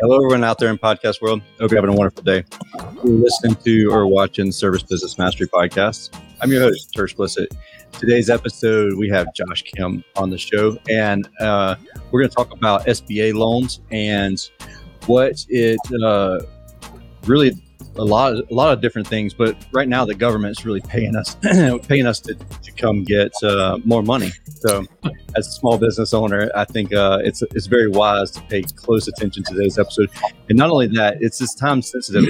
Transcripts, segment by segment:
Hello, everyone out there in podcast world. Hope you're having a wonderful day. You're listening to or watching Service Business Mastery Podcast. I'm your host, Tersh Blissett. Today's episode, we have Josh Kim on the show, and uh, we're going to talk about SBA loans and what it uh, really a lot of, a lot of different things but right now the government is really paying us paying us to, to come get uh, more money. So as a small business owner i think uh, it's it's very wise to pay close attention to today's episode and not only that it's this time sensitive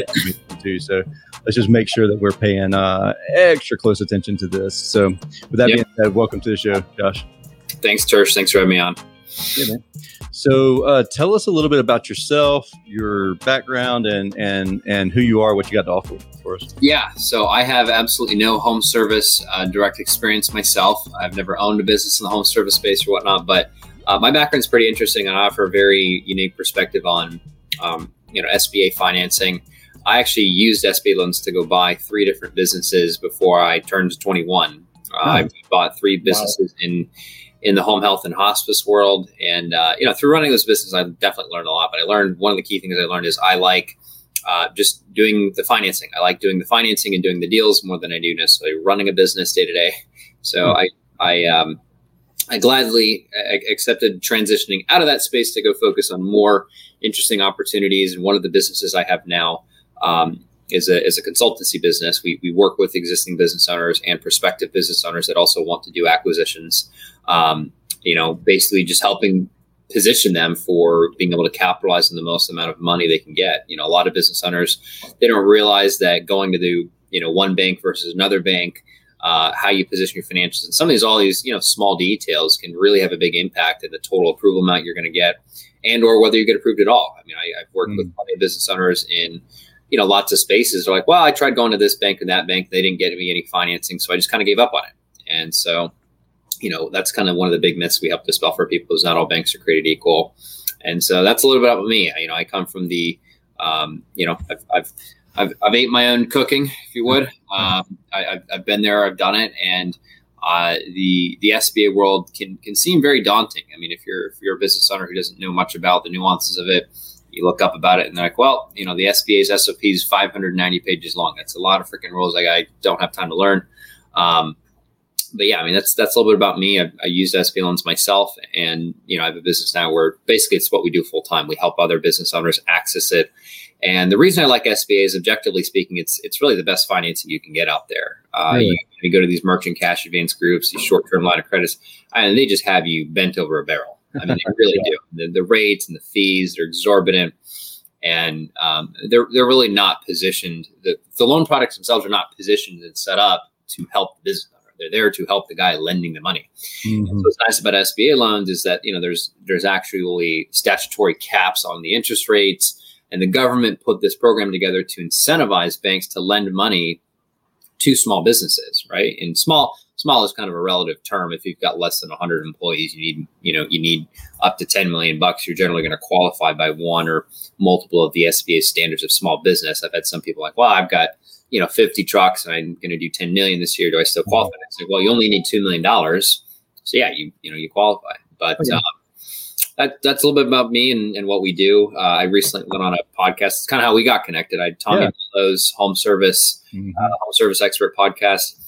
too. So let's just make sure that we're paying uh, extra close attention to this. So with that yep. being said welcome to the show josh. Thanks tersh. Thanks for having me on. Yeah, so, uh, tell us a little bit about yourself, your background, and and and who you are, what you got to offer for us. Yeah, so I have absolutely no home service uh, direct experience myself. I've never owned a business in the home service space or whatnot, but uh, my background is pretty interesting, and I offer a very unique perspective on um, you know SBA financing. I actually used SBA loans to go buy three different businesses before I turned 21. Uh, I bought three businesses wow. in in the home health and hospice world. And uh, you know, through running this business, I definitely learned a lot. But I learned one of the key things I learned is I like uh, just doing the financing. I like doing the financing and doing the deals more than I do necessarily running a business day to day. So mm-hmm. I I um, I gladly accepted transitioning out of that space to go focus on more interesting opportunities. And one of the businesses I have now um, is a, is a consultancy business. We, we work with existing business owners and prospective business owners that also want to do acquisitions. Um, you know, basically just helping position them for being able to capitalize on the most amount of money they can get. You know, a lot of business owners they don't realize that going to the you know one bank versus another bank, uh, how you position your financials, and some of these all these you know small details can really have a big impact in the total approval amount you're going to get, and or whether you get approved at all. I mean, I, have worked mm. with plenty of business owners in you know, lots of spaces are like, well, I tried going to this bank and that bank. They didn't get me any financing. So I just kind of gave up on it. And so, you know, that's kind of one of the big myths we help dispel for people is not all banks are created equal. And so that's a little bit about me. You know, I come from the, um, you know, I've, I've, I've, I've ate my own cooking, if you would. Um, I, have been there, I've done it. And, uh, the the SBA world can can seem very daunting. I mean, if you're if you're a business owner who doesn't know much about the nuances of it, you look up about it and they're like, well, you know, the SBA's SOP is 590 pages long. That's a lot of freaking rules. Like I don't have time to learn. Um, but yeah, I mean, that's, that's a little bit about me. I, I used SBA loans myself and, you know, I have a business now where basically it's what we do full time. We help other business owners access it. And the reason I like SBA is objectively speaking, it's, it's really the best financing you can get out there. Uh, really? you, you, go to these merchant cash advance groups, these short-term line of credits, and they just have you bent over a barrel I mean, they really yeah. do. The, the, rates and the fees they're exorbitant, and um, they're they're really not positioned. The, the loan products themselves are not positioned and set up to help the business owner. They're there to help the guy lending the money. Mm-hmm. So what's nice about SBA loans is that you know there's there's actually statutory caps on the interest rates, and the government put this program together to incentivize banks to lend money to small businesses, right? And small small is kind of a relative term. If you've got less than 100 employees, you need you know you need up to 10 million bucks. You're generally going to qualify by one or multiple of the SBA standards of small business. I've had some people like, well, I've got you know 50 trucks and I'm going to do 10 million this year. Do I still qualify? It's like, well, you only need two million dollars, so yeah, you you know you qualify. But okay. um, that, that's a little bit about me and, and what we do. Uh, I recently went on a podcast. It's kind of how we got connected. I Tommy yeah. Mello's home service, mm-hmm. uh, home service expert podcast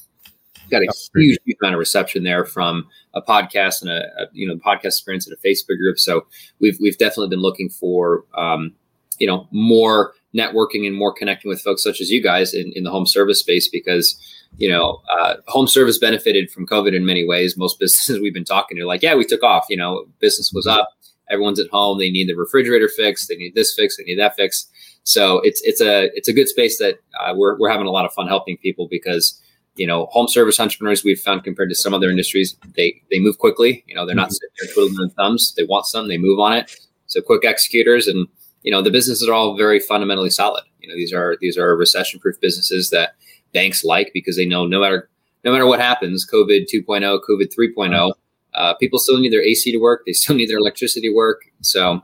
got a huge, huge amount of reception there from a podcast and a, a, you know podcast experience and a Facebook group. So we've we've definitely been looking for um, you know more networking and more connecting with folks such as you guys in, in the home service space because you know uh, home service benefited from COVID in many ways. Most businesses we've been talking to are like, yeah, we took off. You know, business was mm-hmm. up. Everyone's at home. They need the refrigerator fixed. They need this fixed. They need that fixed. So it's it's a it's a good space that uh, we're we're having a lot of fun helping people because you know, home service entrepreneurs we've found compared to some other industries, they they move quickly. You know, they're not mm-hmm. sitting there twiddling their thumbs. They want some, they move on it. So quick executors, and you know, the businesses are all very fundamentally solid. You know, these are these are recession proof businesses that banks like because they know no matter no matter what happens, COVID 2.0, COVID 3.0, uh, people still need their AC to work. They still need their electricity to work. So,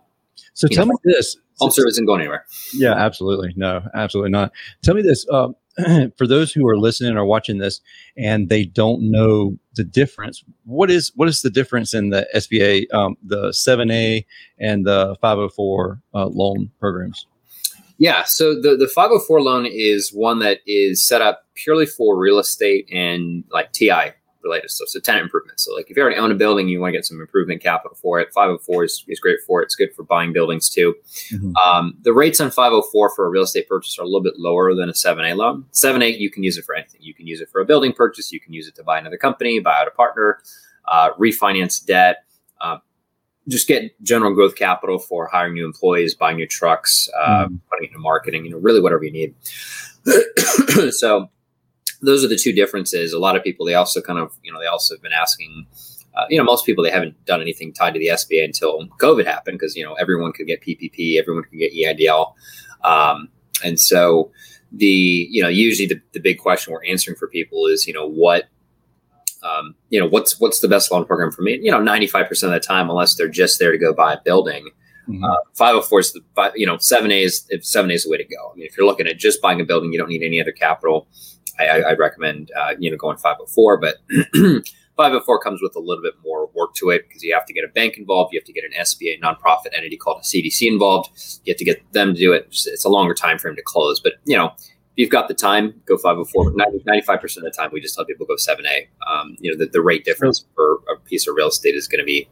so tell know, me this: home service isn't going anywhere. Yeah, absolutely. No, absolutely not. Tell me this. Um, for those who are listening or watching this and they don't know the difference, what is what is the difference in the SBA, um, the 7A and the 504 uh, loan programs? Yeah, so the the 504 loan is one that is set up purely for real estate and like TI related stuff. So tenant improvements. So like if you already own a building, you want to get some improvement capital for it. 504 is, is great for it. It's good for buying buildings too. Mm-hmm. Um, the rates on 504 for a real estate purchase are a little bit lower than a 7A loan. 7A, you can use it for anything. You can use it for a building purchase. You can use it to buy another company, buy out a partner, uh, refinance debt. Uh, just get general growth capital for hiring new employees, buying new trucks, uh, mm. putting it into marketing, you know, really whatever you need. so those are the two differences. A lot of people, they also kind of, you know, they also have been asking, uh, you know, most people, they haven't done anything tied to the SBA until COVID happened because, you know, everyone could get PPP, everyone could get EIDL. Um, and so the, you know, usually the, the big question we're answering for people is, you know, what, um, you know, what's, what's the best loan program for me? You know, 95% of the time, unless they're just there to go buy a building, Mm-hmm. Uh, 504 is the, you know, 7A is, 7A is the way to go. I mean, if you're looking at just buying a building, you don't need any other capital. I, I recommend uh, you know going 504, but 504 comes with a little bit more work to it because you have to get a bank involved, you have to get an SBA nonprofit entity called a CDC involved, you have to get them to do it. It's a longer time frame to close, but you know if you've got the time, go 504. 95 percent of the time, we just tell people go 7A. Um, you know the, the rate difference for a piece of real estate is going to be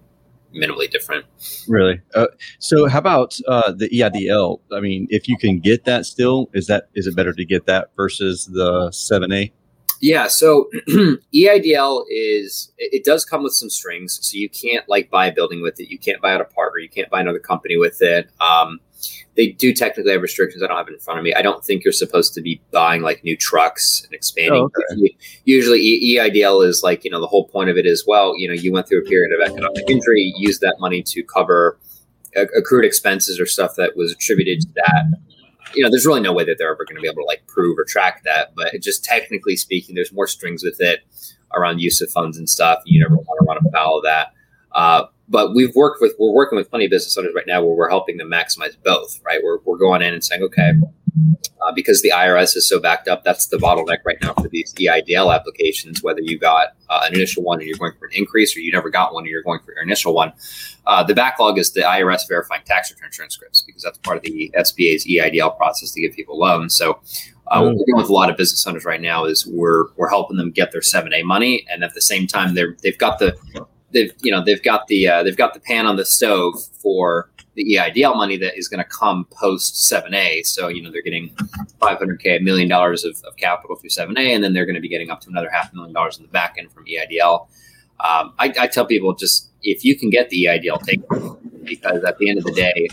minimally different. Really? Uh, so how about uh, the EIDL? I mean, if you can get that still, is that is it better to get that versus the 7A? Yeah, so EIDL is it does come with some strings, so you can't like buy a building with it. You can't buy out a partner. You can't buy another company with it. Um, they do technically have restrictions. I don't have it in front of me. I don't think you're supposed to be buying like new trucks and expanding. Oh, okay. Usually, EIDL is like you know the whole point of it is well, you know, you went through a period of economic injury, use that money to cover accrued expenses or stuff that was attributed to that. You know, there's really no way that they're ever going to be able to like prove or track that. But just technically speaking, there's more strings with it around use of funds and stuff. You never want to run afoul of that. Uh, but we've worked with we're working with plenty of business owners right now where we're helping them maximize both right? We're, we're going in and saying okay uh, because the irs is so backed up that's the bottleneck right now for these eidl applications whether you got uh, an initial one and you're going for an increase or you never got one and you're going for your initial one uh, the backlog is the irs verifying tax return transcripts because that's part of the sba's eidl process to give people loans. So uh, what we're doing with a lot of business owners right now is we're we're helping them get their 7A money, and at the same time they're they've got the they've you know they've got the uh, they've got the pan on the stove for the EIDL money that is going to come post 7A. So you know they're getting 500k, a million dollars of, of capital through 7A, and then they're going to be getting up to another half a million dollars in the back end from EIDL. Um, I, I, tell people just if you can get the EIDL, take it because at the end of the day,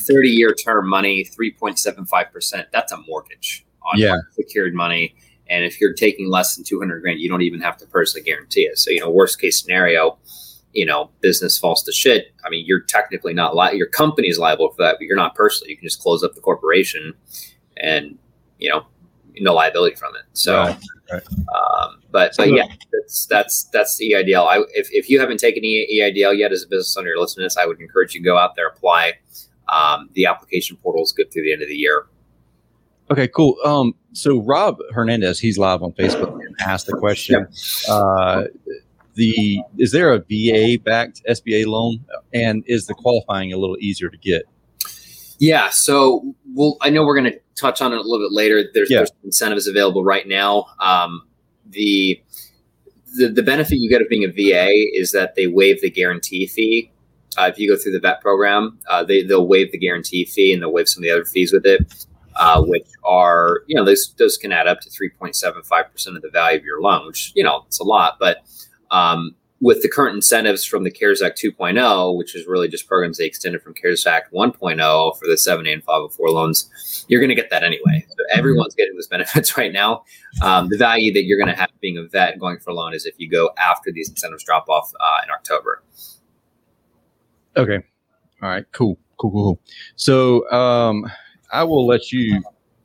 30 year term money, 3.75 percent, that's a mortgage on yeah. secured money. And if you're taking less than 200 grand, you don't even have to personally guarantee it. So, you know, worst case scenario, you know, business falls to shit. I mean, you're technically not li- your company is liable for that, but you're not personally. You can just close up the corporation and, you know, no liability from it. So, right, right. Um, but, but yeah, that's, that's, that's the EIDL. I, if, if you haven't taken EIDL yet as a business owner, listening to this, I would encourage you to go out there, apply. Um, the application portal is good through the end of the year. Okay, cool. Um, so Rob Hernandez, he's live on Facebook and asked the question. Uh, the is there a VA backed SBA loan, and is the qualifying a little easier to get? Yeah, so well, I know we're going to touch on it a little bit later. There's, yeah. there's incentives available right now. Um, the, the the benefit you get of being a VA is that they waive the guarantee fee. Uh, if you go through the vet program, uh, they they'll waive the guarantee fee and they'll waive some of the other fees with it uh, which are, you know, those, those can add up to 3.75% of the value of your loan, which, you know, it's a lot. But um, with the current incentives from the CARES Act 2.0, which is really just programs they extended from CARES Act 1.0 for the 7A and 504 loans, you're going to get that anyway. So everyone's getting those benefits right now. Um, the value that you're going to have being a vet going for a loan is if you go after these incentives drop off uh, in October. Okay. All right. Cool. Cool. Cool. So, um, I will let you.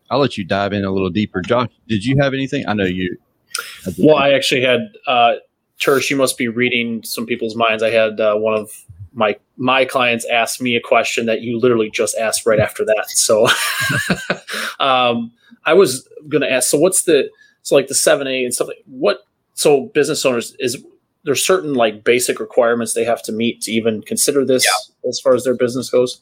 I'll let you dive in a little deeper. Josh, did you have anything? I know you. Well, I actually had uh, Tersh. You must be reading some people's minds. I had uh, one of my my clients ask me a question that you literally just asked right after that. So, um, I was going to ask. So what's the so like the seven A and stuff like what? So business owners is there's certain like basic requirements they have to meet to even consider this yeah. as far as their business goes.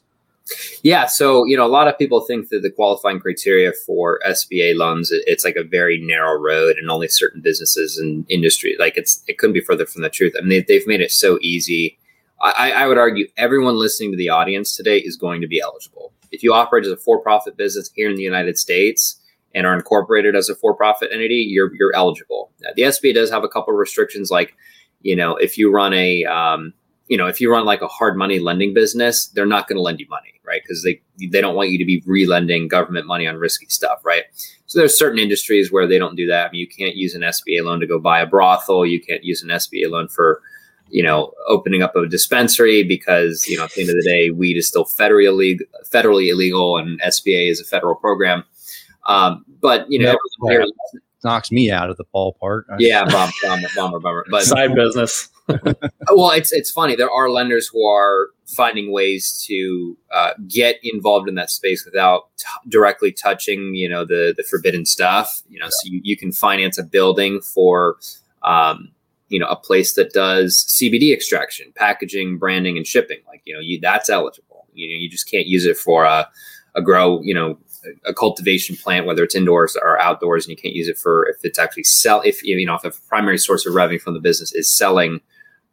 Yeah, so you know, a lot of people think that the qualifying criteria for SBA loans it's like a very narrow road, and only certain businesses and industry like it's it couldn't be further from the truth. I mean, they, have made it so easy. I, I would argue everyone listening to the audience today is going to be eligible if you operate as a for-profit business here in the United States and are incorporated as a for-profit entity, you're you're eligible. the SBA does have a couple of restrictions, like you know, if you run a um, you know, if you run like a hard money lending business, they're not going to lend you money, right? Because they they don't want you to be re-lending government money on risky stuff, right? So there's certain industries where they don't do that. I mean, you can't use an SBA loan to go buy a brothel. You can't use an SBA loan for you know, opening up a dispensary because, you know, at the end of the day, weed is still federally illegal, federally illegal and SBA is a federal program. Um, but, you know, here, knocks me out of the ballpark. Yeah, bummer, bummer, bummer, bummer. But side business. well, it's it's funny. There are lenders who are finding ways to uh, get involved in that space without t- directly touching, you know, the the forbidden stuff. You know, yeah. so you, you can finance a building for, um, you know a place that does CBD extraction, packaging, branding, and shipping. Like you know, you that's eligible. You know, you just can't use it for a, a grow. You know, a cultivation plant, whether it's indoors or outdoors, and you can't use it for if it's actually sell. If you know, if a primary source of revenue from the business is selling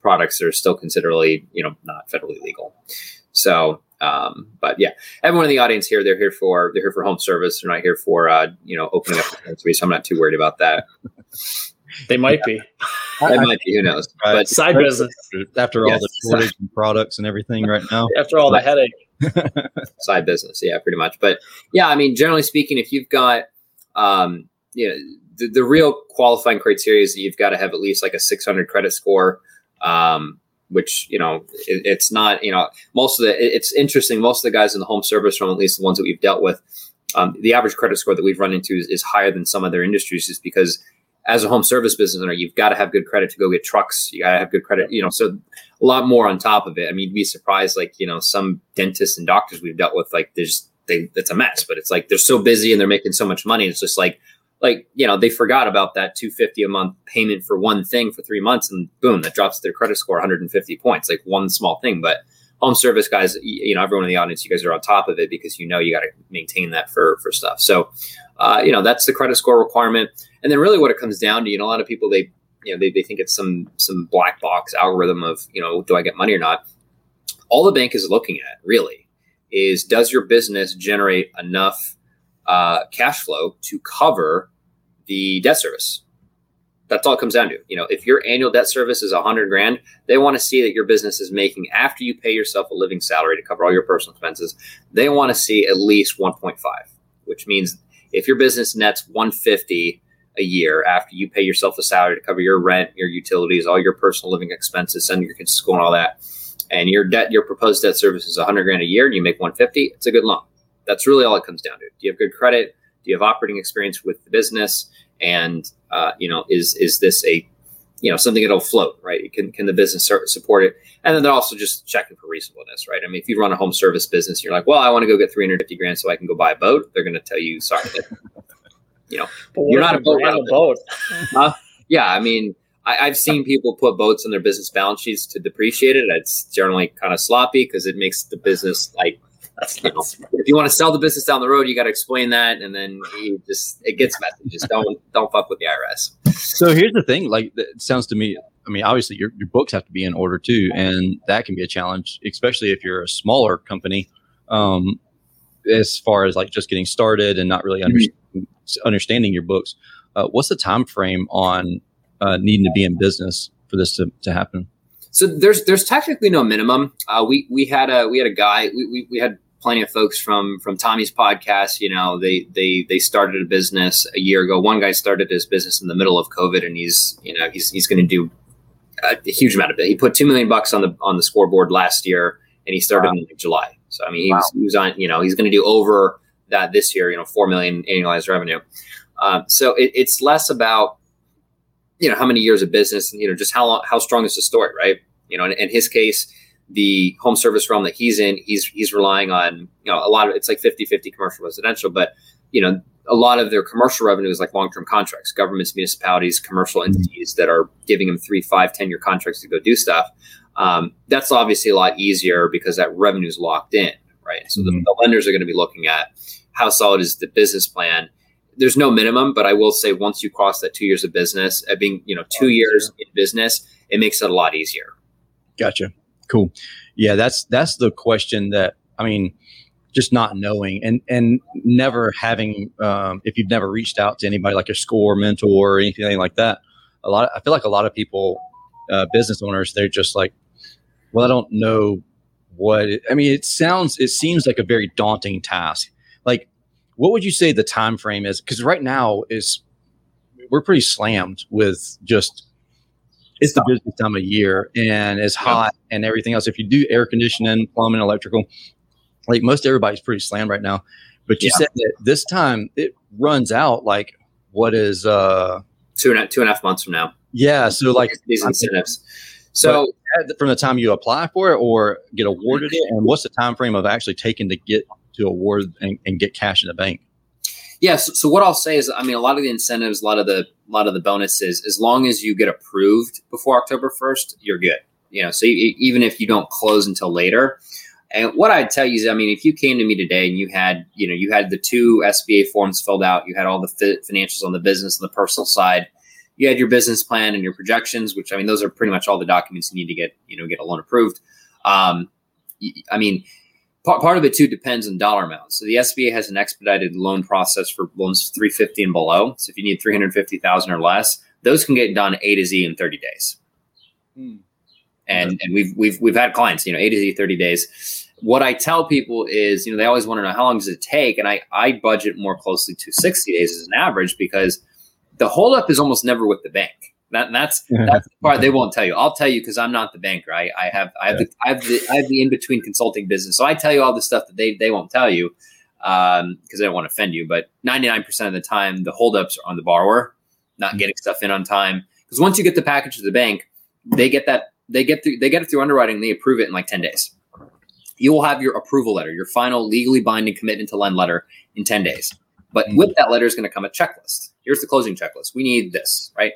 products that are still considerably you know not federally legal. So um, but yeah, everyone in the audience here, they're here for they're here for home service. They're not here for uh, you know opening up dispensary. So I'm not too worried about that. They might be. They might be. Who knows? Right. But side business after yes. all the shortage and products and everything right now. After all the headache. side business, yeah, pretty much. But yeah, I mean, generally speaking, if you've got, um, you know, the, the real qualifying criteria is that you've got to have at least like a 600 credit score. Um, which you know it, it's not you know most of the it, it's interesting most of the guys in the home service from at least the ones that we've dealt with um, the average credit score that we've run into is, is higher than some other industries just because as a home service business owner, you've got to have good credit to go get trucks. You got to have good credit, you know, so a lot more on top of it. I mean, you'd be surprised, like, you know, some dentists and doctors we've dealt with, like, there's, they, it's a mess, but it's like they're so busy and they're making so much money. It's just like, like, you know, they forgot about that 250 a month payment for one thing for three months and boom, that drops their credit score 150 points, like one small thing. But home service guys, you know, everyone in the audience, you guys are on top of it because you know you got to maintain that for, for stuff. So, uh, you know, that's the credit score requirement. And then really what it comes down to, you know, a lot of people they you know they, they think it's some some black box algorithm of, you know, do I get money or not? All the bank is looking at really is does your business generate enough uh, cash flow to cover the debt service? That's all it comes down to. You know, if your annual debt service is a hundred grand, they want to see that your business is making after you pay yourself a living salary to cover all your personal expenses. They want to see at least 1.5, which means if your business nets 150 a year after you pay yourself a salary to cover your rent, your utilities, all your personal living expenses, send your kids to school and all that, and your debt, your proposed debt service is 100 grand a year, and you make 150, it's a good loan. That's really all it comes down to. Do you have good credit? Do you have operating experience with the business? And uh, you know, is is this a you know something that'll float right can can the business support it and then they're also just checking for reasonableness right i mean if you run a home service business you're like well i want to go get 350 grand so i can go buy a boat they're going to tell you sorry you know, you're not a boat. A boat. uh, yeah, I mean, I, have seen people put boats on their business balance sheets to depreciate it. It's generally kind of sloppy because it makes the business like. You know, if you want to sell the business down the road, you got to explain that, and then you just it gets messy. Just don't don't fuck with the IRS. So here's the thing: like it sounds to me. I mean, obviously your your books have to be in order too, and that can be a challenge, especially if you're a smaller company. Um, as far as like just getting started and not really understanding understanding your books. Uh, what's the time frame on uh, needing to be in business for this to, to happen? So there's there's technically no minimum. Uh, we we had a we had a guy we, we, we had plenty of folks from from Tommy's podcast. You know, they they they started a business a year ago. One guy started his business in the middle of COVID, and he's you know he's he's going to do a, a, huge amount of it. He put two million bucks on the on the scoreboard last year, and he started wow. in July. So I mean, he, wow. was, he was on. You know, he's going to do over that this year, you know, 4 million annualized revenue. Um, so it, it's less about, you know, how many years of business and, you know, just how long, how strong is the story, right? You know, in, in his case, the home service realm that he's in, he's, he's relying on, you know, a lot of, it's like 50, 50 commercial residential, but, you know, a lot of their commercial revenue is like long-term contracts, governments, municipalities, commercial mm-hmm. entities that are giving them three, five, 10 year contracts to go do stuff. Um, that's obviously a lot easier because that revenue is locked in, right? So mm-hmm. the, the lenders are going to be looking at how solid is the business plan. There's no minimum, but I will say once you cross that two years of business, at being you know two years in business, it makes it a lot easier. Gotcha. Cool. Yeah, that's that's the question that I mean just not knowing and and never having um, if you've never reached out to anybody like a score mentor or anything like that a lot of, i feel like a lot of people uh, business owners they're just like well i don't know what it, i mean it sounds it seems like a very daunting task like what would you say the time frame is because right now is we're pretty slammed with just it's the busiest time of year and it's hot and everything else if you do air conditioning plumbing electrical like most everybody's pretty slammed right now. But you yeah. said that this time it runs out like what is uh two and a, two and a half months from now. Yeah, so like these incentives. So from the time you apply for it or get awarded it, and what's the time frame of actually taking to get to award and, and get cash in the bank? Yeah. So, so, what I'll say is, I mean, a lot of the incentives, a lot of the, a lot of the bonuses, as long as you get approved before October first, you're good. You know, so you, even if you don't close until later, and what I'd tell you is, I mean, if you came to me today and you had, you know, you had the two SBA forms filled out, you had all the financials on the business and the personal side, you had your business plan and your projections, which I mean, those are pretty much all the documents you need to get, you know, get a loan approved. Um, I mean, part, of it too depends on dollar amount. So the SBA has an expedited loan process for loans 350 and below. So if you need 350,000 or less, those can get done A to Z in 30 days. Hmm and and we've we've we've had clients, you know, A to Z, thirty days. What I tell people is, you know, they always want to know how long does it take, and I I budget more closely to sixty days as an average because the holdup is almost never with the bank. That, that's that's the part they won't tell you. I'll tell you because I'm not the banker. I, I have I have the I have the I have the in between consulting business. So I tell you all the stuff that they they won't tell you because um, they don't want to offend you. But 99 percent of the time, the holdups are on the borrower not mm-hmm. getting stuff in on time. Because once you get the package to the bank, they get that they get through they get it through underwriting and they approve it in like 10 days you will have your approval letter your final legally binding commitment to lend letter in 10 days but mm-hmm. with that letter is going to come a checklist here's the closing checklist we need this right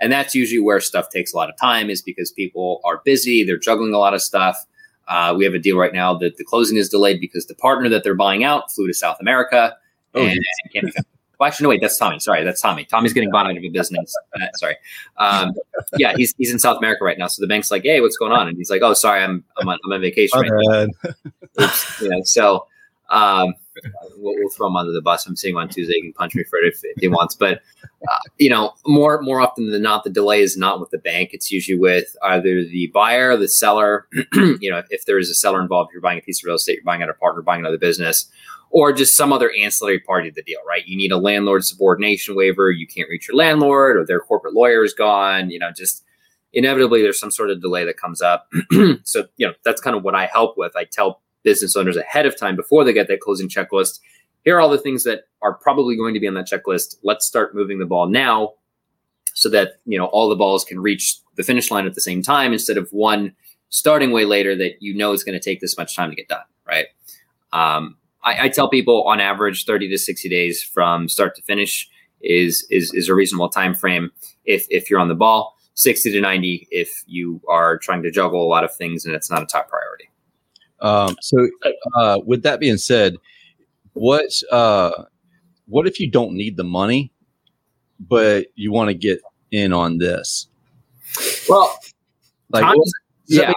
and that's usually where stuff takes a lot of time is because people are busy they're juggling a lot of stuff uh, we have a deal right now that the closing is delayed because the partner that they're buying out flew to south america oh, and, and can't well, actually, no, wait, that's Tommy. Sorry, that's Tommy. Tommy's getting bought out of a business. Uh, sorry. Um, yeah, he's he's in South America right now. So the bank's like, "Hey, what's going on?" And he's like, "Oh, sorry, I'm I'm on, I'm on vacation right now." Oops, you so um, we'll, we'll, throw him under the bus. I'm seeing him on Tuesday. He can punch me for it if, if he wants. But uh, you know, more more often than not, the delay is not with the bank. It's usually with either the buyer, the seller. you know, if there is a seller involved, you're buying a piece of real estate, you're buying out a partner, buying another business, or just some other ancillary party of the deal, right? You need a landlord subordination waiver, you can't reach your landlord, or their corporate lawyer is gone, you know, just inevitably there's some sort of delay that comes up. so, you know, that's kind of what I help with. I tell business owners ahead of time before they get that closing checklist. Here are all the things that are probably going to be on that checklist. Let's start moving the ball now so that, you know, all the balls can reach the finish line at the same time instead of one starting way later that you know is going to take this much time to get done, right? Um, I, I, tell people on average 30 to 60 days from start to finish is is is a reasonable time frame if if you're on the ball 60 to 90 if you are trying to juggle a lot of things and it's not a top priority um, so uh, with that being said what uh, what if you don't need the money but you want to get in on this well like yeah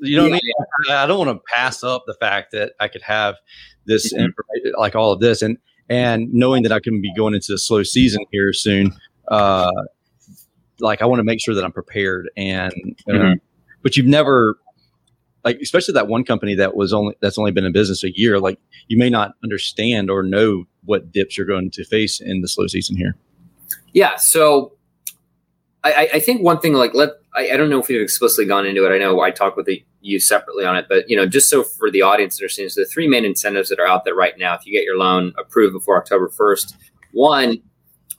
you know yeah, what I mean? I don't want to pass up the fact that I could have this mm-hmm. information, like all of this, and and knowing that I can be going into a slow season here soon, uh, like I want to make sure that I'm prepared. And uh, mm-hmm. but you've never, like especially that one company that was only that's only been in business a year, like you may not understand or know what dips you're going to face in the slow season here. Yeah. So I, I think one thing like let I, I, don't know if we've explicitly gone into it. I know I talked with the, you separately on it, but you know, just so for the audience understands, the three main incentives that are out there right now, if you get your loan approved before October first, one,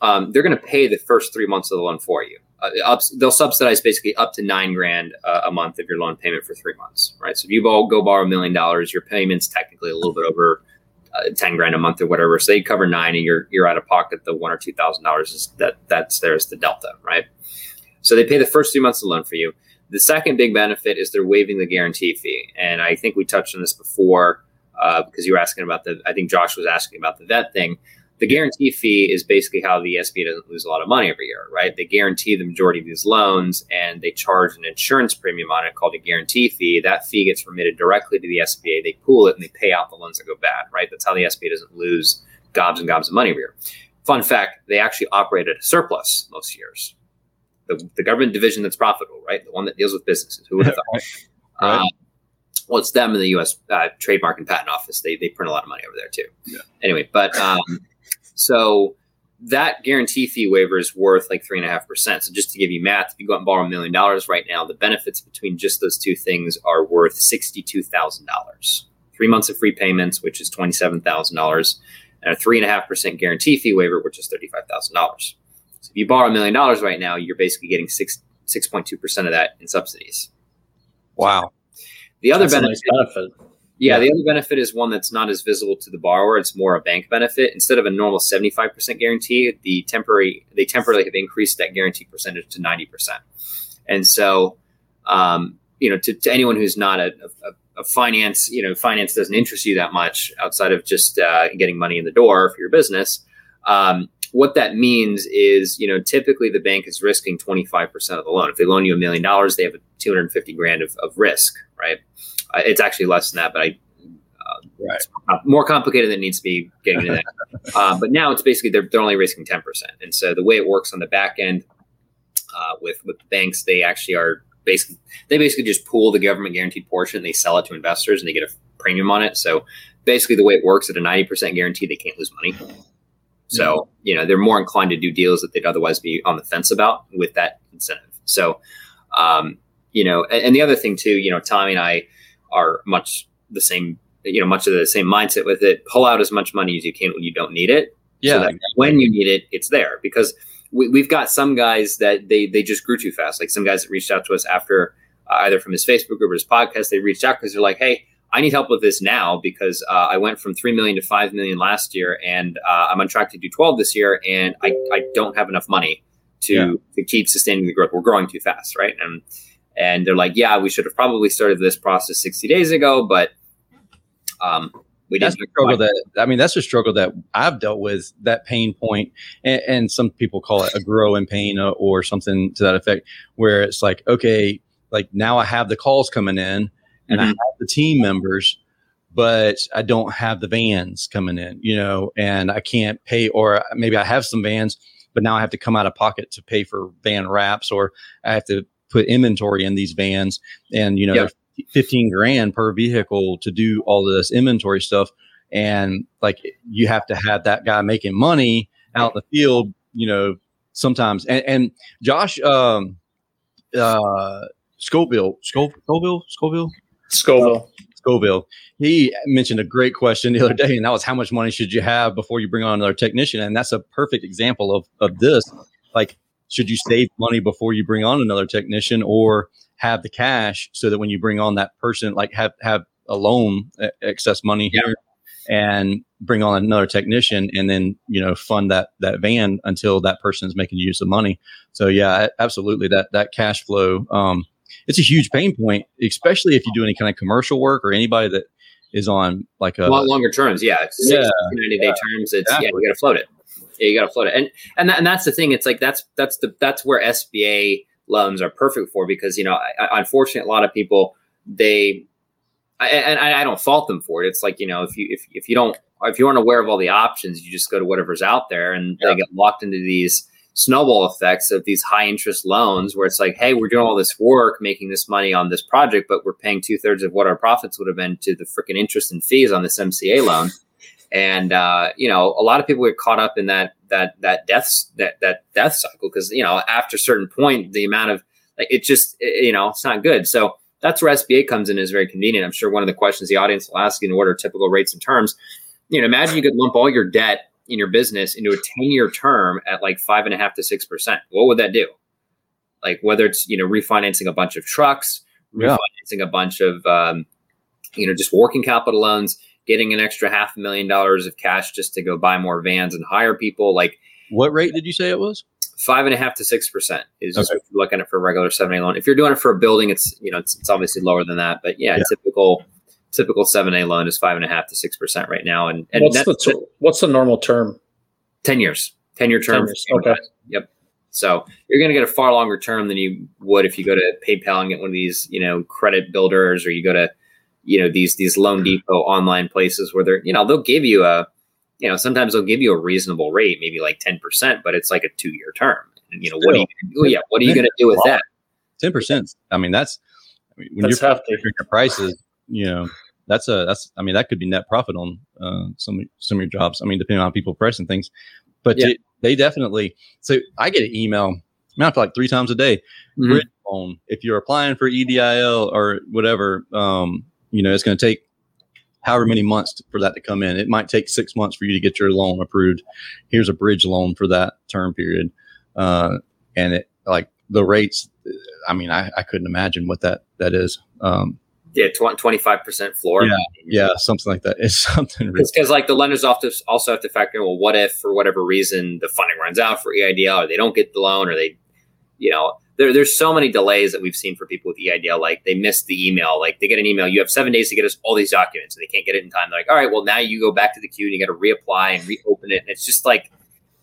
um, they're going to pay the first three months of the loan for you. Uh, up, they'll subsidize basically up to nine grand uh, a month of your loan payment for three months, right? So if you go borrow a million dollars, your payment's technically a little bit over uh, 10 grand a month or whatever. So they cover nine and you're, you're out of pocket the one or $2,000 is that that's there's the Delta, right? So they pay the first three months of the loan for you. The second big benefit is they're waiving the guarantee fee. And I think we touched on this before uh, because you were asking about the, I think Josh was asking about the vet thing. The guarantee fee is basically how the SBA doesn't lose a lot of money every year, right? They guarantee the majority of these loans and they charge an insurance premium on it called a guarantee fee. That fee gets remitted directly to the SBA. They pool it and they pay out the loans that go bad, right? That's how the SBA doesn't lose gobs and gobs of money every year. Fun fact, they actually operate at a surplus most years. The, the government division that's profitable, right? The one that deals with businesses. Who would have thought? Right. Um, well, it's them in the U.S. Uh, Trademark and Patent Office. They they print a lot of money over there too. Yeah. Anyway, but um, so that guarantee fee waiver is worth like three and a half percent. So just to give you math, if you go out and borrow a million dollars right now, the benefits between just those two things are worth sixty-two thousand dollars. Three months of free payments, which is twenty-seven thousand dollars, and a three and a half percent guarantee fee waiver, which is thirty-five thousand dollars. So if you borrow a million dollars right now, you're basically getting six six point two percent of that in subsidies. Wow. The other benefit, nice benefit. Yeah, the other benefit is one that's not as visible to the borrower. It's more a bank benefit. Instead of a normal 75% guarantee, the temporary they temporarily have increased that guarantee percentage to 90%. And so, um, you know, to, to anyone who's not a, a, a finance, you know, finance doesn't interest you that much outside of just uh, getting money in the door for your business. Um, what that means is, you know, typically the bank is risking 25% of the loan. If they loan you a million dollars, they have a 250 grand of, of risk, right? Uh, it's actually less than that, but I, Right. it's more complicated than it needs to be getting into that. uh, but now it's basically they're, they're only risking 10%. And so the way it works on the back end uh, with, with banks, they actually are basically, they basically just pool the government guaranteed portion. They sell it to investors and they get a premium on it. So basically the way it works at a 90% guarantee, they can't lose money. So, you know, they're more inclined to do deals that they'd otherwise be on the fence about with that incentive. So, um, you know, and, and the other thing too, you know, Tommy and I are much the same, you know, much of the same mindset with it. Pull out as much money as you can when you don't need it. Yeah. So that when you need it, it's there because we, we've got some guys that they, they just grew too fast. Like some guys that reached out to us after uh, either from his Facebook group or his podcast, they reached out because they're like, Hey, I need help with this now because uh, I went from 3 million to 5 million last year and uh, I'm on track to do 12 this year. And I, I don't have enough money to, Yeah. to keep sustaining the growth. We're growing too fast. Right. And, and they're like, yeah, we should have probably started this process 60 days ago, but um, we that's didn't. struggle that I mean. That's a struggle that I've dealt with. That pain point, and, and some people call it a growing pain or, or something to that effect, where it's like, okay, like now I have the calls coming in, and I Mhm. have the team members, but I don't have the vans coming in, you know, and I can't pay, or maybe I have some vans, but now I have to come out of pocket to pay for van wraps, or I have to put inventory in these vans, and you know, Yeah. 15 grand per vehicle to do all of this inventory stuff. And like you have to have that guy making money out in the field, you know, sometimes. And, and Josh, um, uh, Scoville, Scoville, Scoville, Scoville, Scoville. Scoville, he mentioned a great question the other day, and that was how much money should you have before you bring on another technician? And that's a perfect example of, of this. Like, should you save money before you bring on another technician or have the cash so that when you bring on that person, like have, have a loan excess money Yeah. here and bring on another technician and then, you know, fund that, that van until that person is making use of money. So yeah, absolutely. That, that cash flow, um, it's a huge pain point, especially if you do any kind of commercial work or anybody that is on like a, a lot longer terms. Yeah, it's 60, Yeah. 90 day Yeah. terms. It's yeah, Exactly. you got to float it. Yeah, you got to float it, and and that, and that's the thing. It's like that's that's the that's where SBA loans are perfect for because you know, I, I, unfortunately, a lot of people they, I, and I, I don't fault them for it. It's like you know, if you if if you don't if you aren't aware of all the options, you just go to whatever's out there, and Yeah. they get locked into these snowball effects of these high interest loans where it's like, hey, we're doing all this work, making this money on this project, but we're paying two thirds of what our profits would have been to the freaking interest and fees on this MCA loan. And uh, you know, a lot of people get caught up in that that that death that that death cycle because you know after a certain point, the amount of like it just it- you know it's not good. So that's where SBA comes in is very convenient. I'm sure one of the questions the audience will ask you, know what are typical rates and terms? You know, imagine you could lump all your debt in your business into a 10 year term at like five and a half to six percent. What would that do? Like whether it's you know refinancing a bunch of trucks, Yeah. refinancing a bunch of um, you know just working capital loans. Getting an extra half a million dollars of cash just to go buy more vans and hire people. Like, what rate did you say it was? Five and a half to six percent is okay. looking at it for a regular seven A loan. If you're doing it for a building, it's you know it's, it's obviously lower than that. But yeah, yeah. typical typical seven A loan is five and a half to six percent right now. And, and what's the what's the normal term? Ten years. Ten year term. 10 years. Okay. Yep. So you're going to get a far longer term than you would if you go to PayPal and get one of these, you know, credit builders, or you go to, you know, these these Loan Depot online places where they're, you know, they'll give you a, you know, sometimes they'll give you a reasonable rate, maybe like ten percent, but it's like a two year term. And you know, Still, what are you going to do? Yeah, what are you going to do with that? Ten percent. I mean, that's I mean, when that's you're figuring your prices, you know, that's a that's I mean that could be net profit on uh, some some of your jobs. I mean, depending on people pricing things, but yeah. they definitely. So I get an email. I like three times a day. Mm-hmm. Bridge loan. If you're applying for EIDL or whatever, um, you know, it's going to take however many months for that to come in. It might take six months for you to get your loan approved. Here's a bridge loan for that term period, uh, and it like the rates. I mean, I, I couldn't imagine what that that is. Um, yeah, 25 percent floor. Yeah, yeah, something like that. It's something. It's because like the lenders also also have to factor. Well, what if for whatever reason the funding runs out for EIDL, or they don't get the loan, or they, you know, there, there's so many delays that we've seen for people with EIDL. Like they miss the email. Like they get an email, you have seven days to get us all these documents, and they can't get it in time. They're like, all right, well now you go back to the queue and you got to reapply and reopen it. And it's just like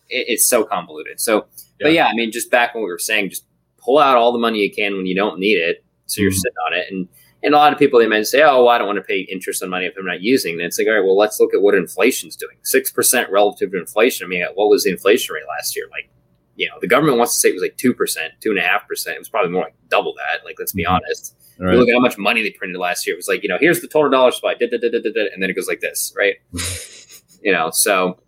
it, it's so convoluted. So, yeah. but yeah, I mean, just back when we were saying, just pull out all the money you can when you don't need it, so you're mm-hmm. sitting on it and and a lot of people they might say, "Oh, well, I don't want to pay interest on money if I'm not using." And it's like, all right, well, let's look at what inflation's doing. Six percent relative to inflation. I mean, what was the inflation rate last year? Like, you know, the government wants to say it was like two percent, two and a half percent. It was probably more like double that. Like, let's be mm-hmm. honest. Right. You look at how much money they printed last year. It was like, you know, here's the total dollar supply, da, da, da, and then it goes like this, right? you know, so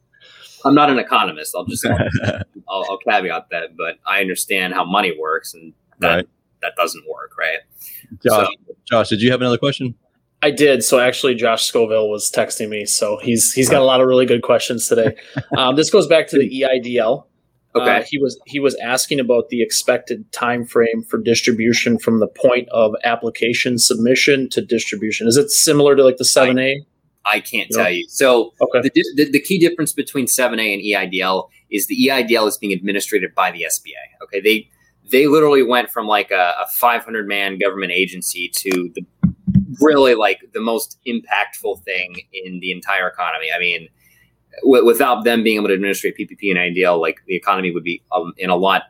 I'm not an economist. I'll just I'll, I'll, caveat that, but I understand how money works, and that right. that doesn't work, right? Josh, so, Josh, did you have another question? I did. So actually, Josh Scoville was texting me, so he's he's got a lot of really good questions today. Um, this goes back to the EIDL. Okay. Uh, he was he was asking about the expected time frame for distribution from the point of application submission to distribution. Is it similar to like the seven A? I can't tell you. So okay. the, the, the key difference between seven A and EIDL is the EIDL is being administered by the SBA. Okay, they they literally went from like a, a 500 man government agency to the really like the most impactful thing in the entire economy. I mean, w- without them being able to administrate PPP and EIDL, like the economy would be um, in a lot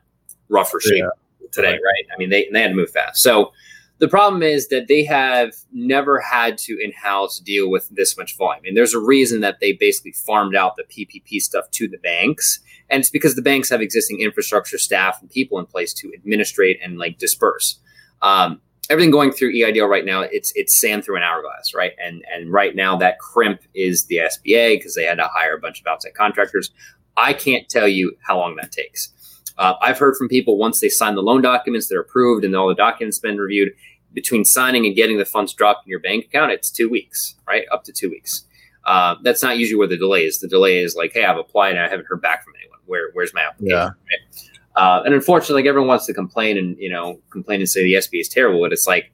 rougher shape yeah. today, right. right? I mean, they, they had to move fast. So the problem is that they have never had to in house deal with this much volume. And there's a reason that they basically farmed out the PPP stuff to the banks. And it's because the banks have existing infrastructure, staff, and people in place to administrate and like disperse. Um, everything going through EIDL right now, it's it's sand through an hourglass, right? And and right now that crimp is the SBA because they had to hire a bunch of outside contractors. I can't tell you how long that takes. Uh, I've heard from people once they sign the loan documents, they're approved, and all the documents been reviewed. Between signing and getting the funds dropped in your bank account, it's two weeks, right? Up to two weeks. Uh, that's not usually where the delay is. The delay is like, hey, I've applied and I haven't heard back from anyone. Where, where's my application? Yeah. Right? Uh, and unfortunately, like everyone wants to complain and you know complain and say the SBA is terrible, but it's like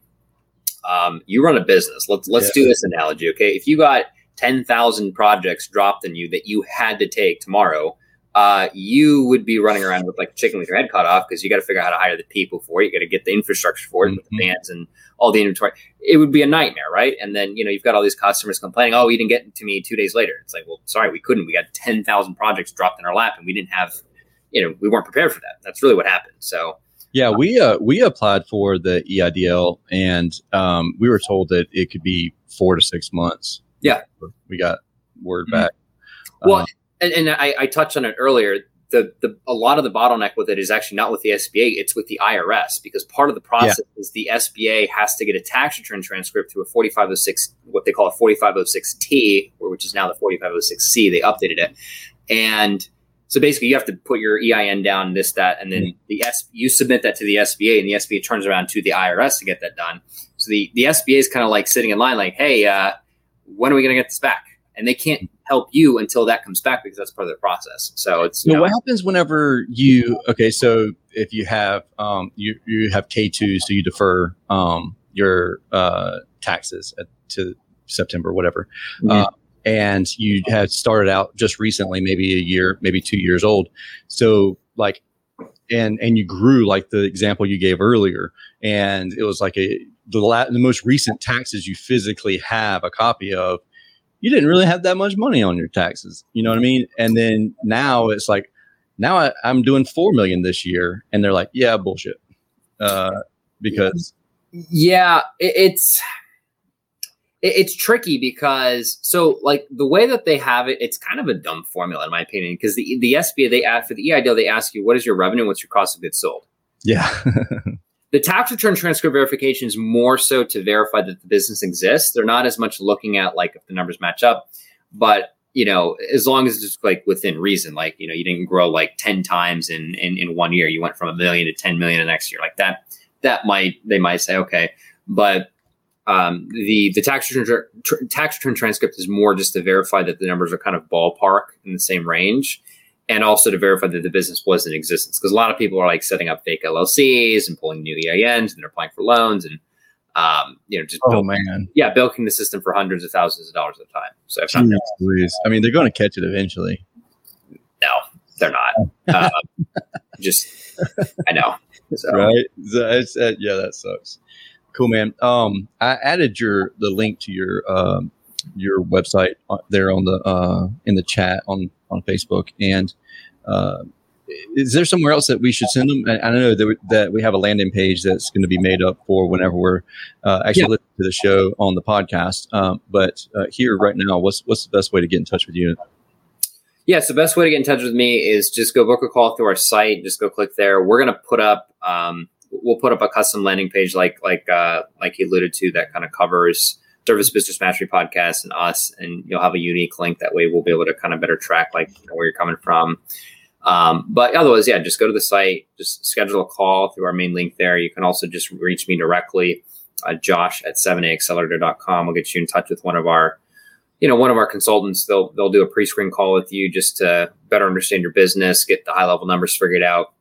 um, you run a business. Let's let's yeah. do this analogy, okay? If you got ten thousand projects dropped in you that you had to take tomorrow, uh, you would be running around with like a chicken with your head cut off because you got to figure out how to hire the people for it. You got to get the infrastructure for it, mm-hmm. with the vans and all the inventory. It would be a nightmare, right? And then you know you've got all these customers complaining, "Oh, you didn't get to me two days later." It's like, well, sorry, we couldn't. We got ten thousand projects dropped in our lap, and we didn't have, you know, we weren't prepared for that. That's really what happened. So. Yeah, we uh, we applied for the EIDL, and um, we were told that it could be four to six months. Yeah, we got word mm-hmm. back. Well, um, and, and I, I touched on it earlier the, the a lot of the bottleneck with it is actually not with the SBA, it's with the IRS because part of the process yeah. is the SBA has to get a tax return transcript through a 4506, what they call a 4506T, which is now the 4506C. They updated it, and so basically you have to put your EIN down, this that, and then the S you submit that to the SBA, and the SBA turns around to the IRS to get that done. So the the SBA is kind of like sitting in line, like, hey, uh, when are we going to get this back? And they can't help you until that comes back because that's part of the process. So it's you know, what happens whenever you okay. So if you have um, you you have K two, so you defer um, your uh, taxes at, to September, whatever. Mm-hmm. Uh, and you had started out just recently, maybe a year, maybe two years old. So like, and and you grew like the example you gave earlier, and it was like a the la- the most recent taxes you physically have a copy of. You didn't really have that much money on your taxes, you know what I mean? And then now it's like, now I, I'm doing four million this year, and they're like, yeah, bullshit, uh, because yeah, it, it's tricky because so like the way that they have it, it's kind of a dumb formula in my opinion. Because the the SBA they ask for the EIDL, they ask you what is your revenue, what's your cost of goods sold. Yeah. the tax return transcript verification is more so to verify that the business exists. They're not as much looking at like if the numbers match up, but you know, as long as it's like within reason, like you know, you didn't grow like ten times in in, in one year, you went from a million to ten million the next year, like that. That might they might say okay, but um, the the tax return tr- tax return transcript is more just to verify that the numbers are kind of ballpark in the same range, and also to verify that the business was in existence. Because a lot of people are like setting up fake LLCs and pulling new EINs, and they're applying for loans, and um, you know, just oh bilking, man, yeah, bilking the system for hundreds of thousands of dollars at a time. So if Jeez, not, I mean, they're going to catch it eventually. No, they're not. um, just I know. So. Right? Uh, yeah, that sucks. Cool, man. Um, I added your the link to your um, your website uh, there on the uh, in the chat on on Facebook. And uh, is there somewhere else that we should send them? I, I know that we, that we have a landing page that's going to be made up for whenever we're uh, actually yeah. listening to the show on the podcast. Um, but uh, here right now, what's what's the best way to get in touch with you? Yes, the best way to get in touch with me is just go book a call through our site. Just go click there. We're going to put up um, we'll put up a custom landing page like like uh, like you alluded to that kind of covers service business mastery podcast and us and you'll have a unique link. That way we'll be able to kind of better track like you know, where you're coming from. Um, but otherwise yeah just go to the site just schedule a call through our main link there. You can also just reach me directly uh, josh at 7aaccelerator.com we'll get you in touch with one of our you know one of our consultants. They'll they'll do a pre-screen call with you just to better understand your business get the high level numbers figured out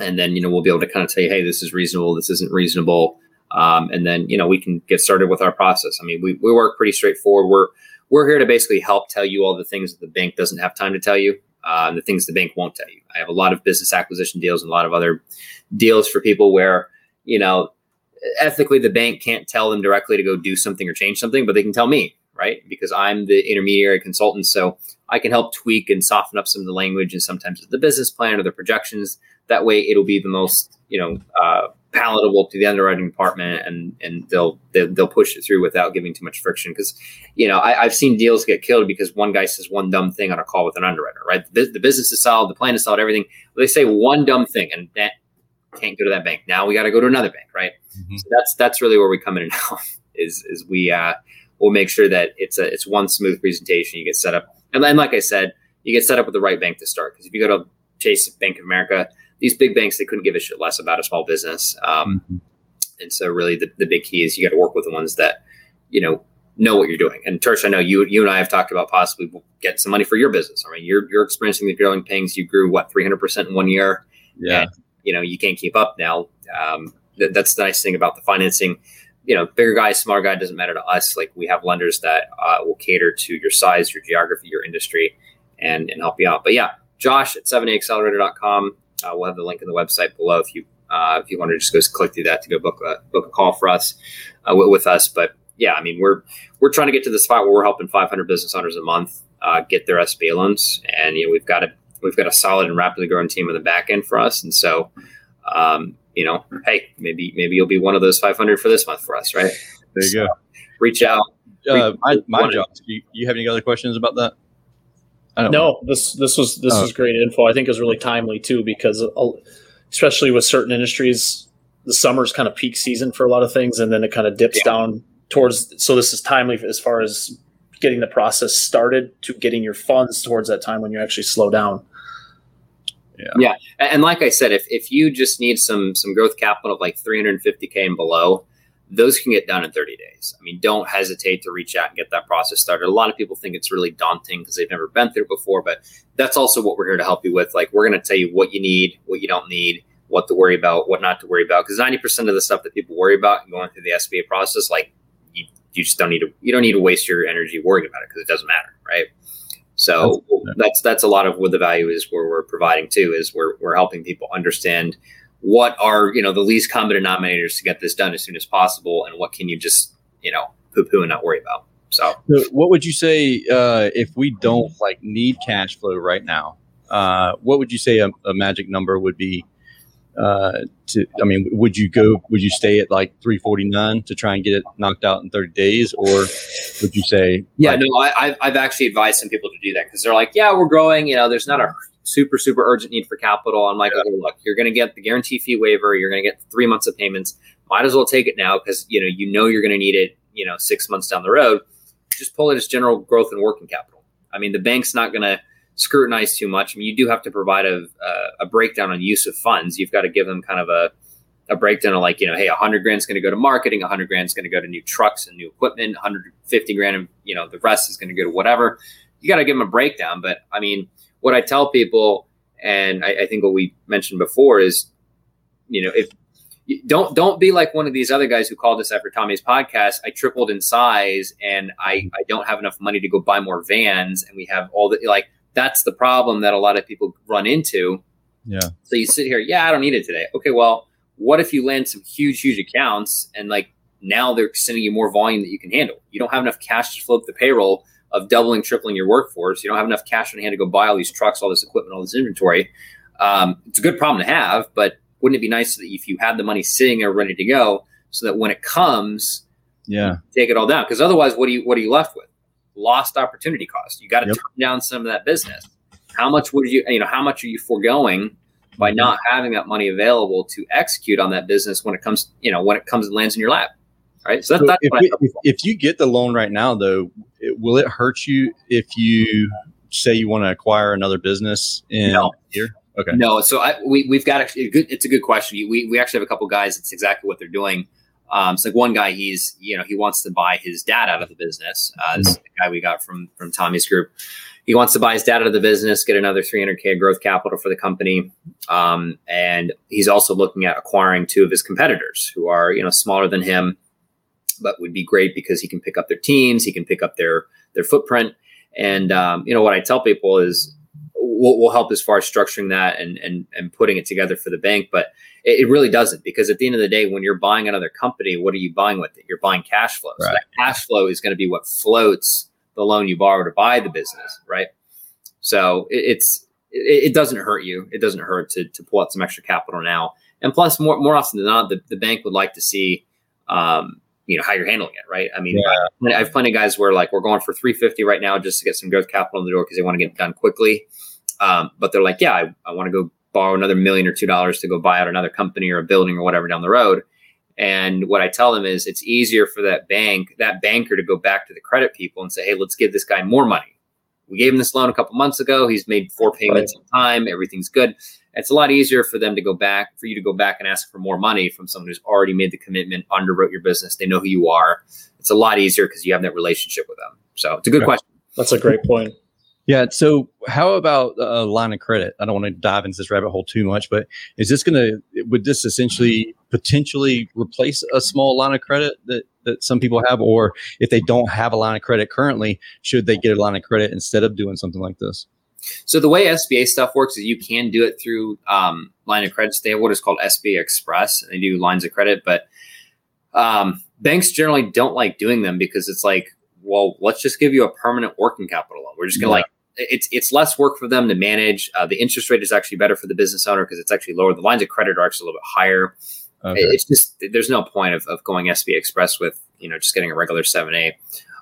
and then you know we'll be able to kind of tell you, hey, this is reasonable, this isn't reasonable, um, and then you know we can get started with our process. I mean, we, we work pretty straightforward. We're we're here to basically help tell you all the things that the bank doesn't have time to tell you, uh, and the things the bank won't tell you. I have a lot of business acquisition deals and a lot of other deals for people where you know ethically the bank can't tell them directly to go do something or change something, but they can tell me, right? Because I'm the intermediary consultant. So I can help tweak and soften up some of the language and sometimes the business plan or the projections that way, it'll be the most you know uh, palatable to the underwriting department, and and they'll they'll, push it through without giving too much friction. Because you know I, have seen deals get killed because one guy says one dumb thing on a call with an underwriter. Right, the, the business is solid, the plan is solid, everything. They say one dumb thing, and that can't go to that bank. Now we got to go to another bank, right? Mm-hmm. So that's that's really where we come in now. is is we uh, we'll make sure that it's a it's one smooth presentation. You get set up, and then like I said, you get set up with the right bank to start. Because if you go to Chase Bank of America, these big banks they couldn't give a shit less about a small business. Um, mm-hmm. And so really the, the big key is you got to work with the ones that you know know what you're doing. And Tersh, I know you you and I have talked about possibly get some money for your business. I mean, you're you're experiencing the growing pains. You grew what 300 percent in one year. Yeah. And, you know you can't keep up now. Um, th- that's the nice thing about the financing. You know, bigger guy, smaller guy doesn't matter to us. Like we have lenders that uh, will cater to your size, your geography, your industry, and and help you out. But yeah, Josh at 7aaccelerator.com. Uh, we'll have the link in the website below if you uh, if you want to just go click through that to go book a book a call for us uh, with, with, us. But yeah, I mean we're we're trying to get to the spot where we're helping 500 business owners a month uh, get their SBA loans, and you know we've got a we've got a solid and rapidly growing team on the back end for us, and so. Um, you know, hey, maybe maybe you'll be one of those 500 for this month for us, right? There you so go. Reach out. Uh, my my job. You, you have any other questions about that? no, know. this this was this oh. was great info. I think it was really timely too because uh, especially with certain industries, the summer is kind of peak season for a lot of things, and then it kind of dips yeah. down towards. So this is timely as far as getting the process started to getting your funds towards that time when you actually slow down. Yeah. Yeah. And like I said, if, if you just need some some growth capital of like 350k and below, those can get done in 30 days. I mean, don't hesitate to reach out and get that process started. A lot of people think it's really daunting because they've never been through it before, but that's also what we're here to help you with. Like, we're going to tell you what you need, what you don't need, what to worry about, what not to worry about. Because 90% of the stuff that people worry about going through the SBA process, like, you you just don't need to you don't need to waste your energy worrying about it because it doesn't matter, right? So that's, that's that's a lot of what the value is where we're providing too is we're we're helping people understand what are you know the least common denominators to get this done as soon as possible and what can you just you know poo poo and not worry about. So, so what would you say uh, if we don't like need cash flow right now? Uh, what would you say a, a magic number would be? Uh, to, I mean, would you go? Would you stay at like 349 to try and get it knocked out in 30 days, or would you say? Yeah, like, no, I, I've actually advised some people to do that because they're like, yeah, we're growing. You know, there's not a super super urgent need for capital. I'm like, yeah. okay, look, you're going to get the guarantee fee waiver. You're going to get three months of payments. Might as well take it now because you know you know you're going to need it. You know, six months down the road. Just pull it as general growth and working capital. I mean, the bank's not going to scrutinize too much. I mean, you do have to provide a, a breakdown on use of funds. You've got to give them kind of a, a breakdown of like, you know, hey, 100 grand is going to go to marketing, 100 grand is going to go to new trucks and new equipment, 150 grand, and, you know, the rest is going to go to whatever. You got to give them a breakdown. But I mean, what I tell people, and I, I think what we mentioned before is, you know, if don't don't be like one of these other guys who called us after Tommy's podcast. I tripled in size and I I don't have enough money to go buy more vans and we have all the like that's the problem that a lot of people run into. Yeah. So you sit here, yeah, I don't need it today. Okay, well, what if you land some huge, huge accounts and like now they're sending you more volume that you can handle? You don't have enough cash to float the payroll of doubling, tripling your workforce. You don't have enough cash on hand to go buy all these trucks, all this equipment, all this inventory. Um, it's a good problem to have, but wouldn't it be nice that if you had the money sitting there ready to go, so that when it comes, yeah, take it all down? Because otherwise, what do you what are you left with? Lost opportunity cost. You got to yep. turn down some of that business. How much would you, you know, how much are you foregoing by mm-hmm. not having that money available to execute on that business when it comes, you know, when it comes and lands in your lap? Right. So, that, so that's if, it, if, if, you get the loan right now, though, it, will it hurt you if you say you want to acquire another business in no. here? Okay. No. So I, we, we've got a good, it's a good question. We, we actually have a couple guys. It's exactly what they're doing. Um, it's like one guy, he's you know he wants to buy his dad out of the business. Uh, this guy we got from from Tommy's group. He wants to buy his dad out of the business, get another 300k growth capital for the company, um, and he's also looking at acquiring two of his competitors who are you know smaller than him, but would be great because he can pick up their teams, he can pick up their their footprint, and um, you know what I tell people is we'll, we'll help as far as structuring that and and and putting it together for the bank, but it, really doesn't because at the end of the day, when you're buying another company, what are you buying with it? You're buying cash flow. Right. So that cash flow is going to be what floats the loan you borrow to buy the business, right? So it, it's it, it, doesn't hurt you. It doesn't hurt to, to pull out some extra capital now. And plus, more more often than not, the, the bank would like to see, um, you know, how you're handling it, right? I mean, yeah. I have plenty of guys where like we're going for 350 right now just to get some growth capital in the door because they want to get it done quickly. Um, but they're like, yeah, I, I want to go borrow another million or two dollars to go buy out another company or a building or whatever down the road. And what I tell them is it's easier for that bank, that banker to go back to the credit people and say, hey, let's give this guy more money. We gave him this loan a couple months ago. He's made four payments right. on time. Everything's good. It's a lot easier for them to go back, for you to go back and ask for more money from someone who's already made the commitment, underwrote your business. They know who you are. It's a lot easier because you have that relationship with them. So it's a good question. That's a great point. Yeah. So, how about a line of credit? I don't want to dive into this rabbit hole too much, but is this going to, would this essentially potentially replace a small line of credit that, that some people have? Or if they don't have a line of credit currently, should they get a line of credit instead of doing something like this? So, the way SBA stuff works is you can do it through um, line of credit. They have what is called SBA Express. They do lines of credit, but um, banks generally don't like doing them because it's like, well, let's just give you a permanent working capital loan. We're just going to yeah. like it's it's less work for them to manage. Uh, the interest rate is actually better for the business owner because it's actually lower. The lines of credit are actually a little bit higher. Okay. It's just there's no point of, of going SBA Express with you know just getting a regular seven A.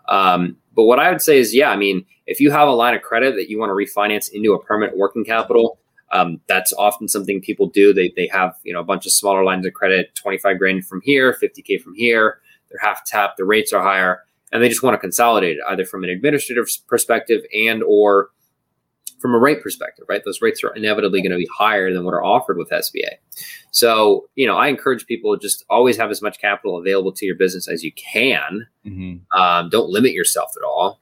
Um, but what I would say is, yeah, I mean, if you have a line of credit that you want to refinance into a permanent working capital, um, that's often something people do. They they have you know a bunch of smaller lines of credit, twenty five grand from here, fifty k from here. They're half tapped. The rates are higher and they just want to consolidate it either from an administrative perspective and or from a rate perspective, right? Those rates are inevitably going to be higher than what are offered with SBA. So, you know, I encourage people to just always have as much capital available to your business as you can. Mm-hmm. Um, don't limit yourself at all.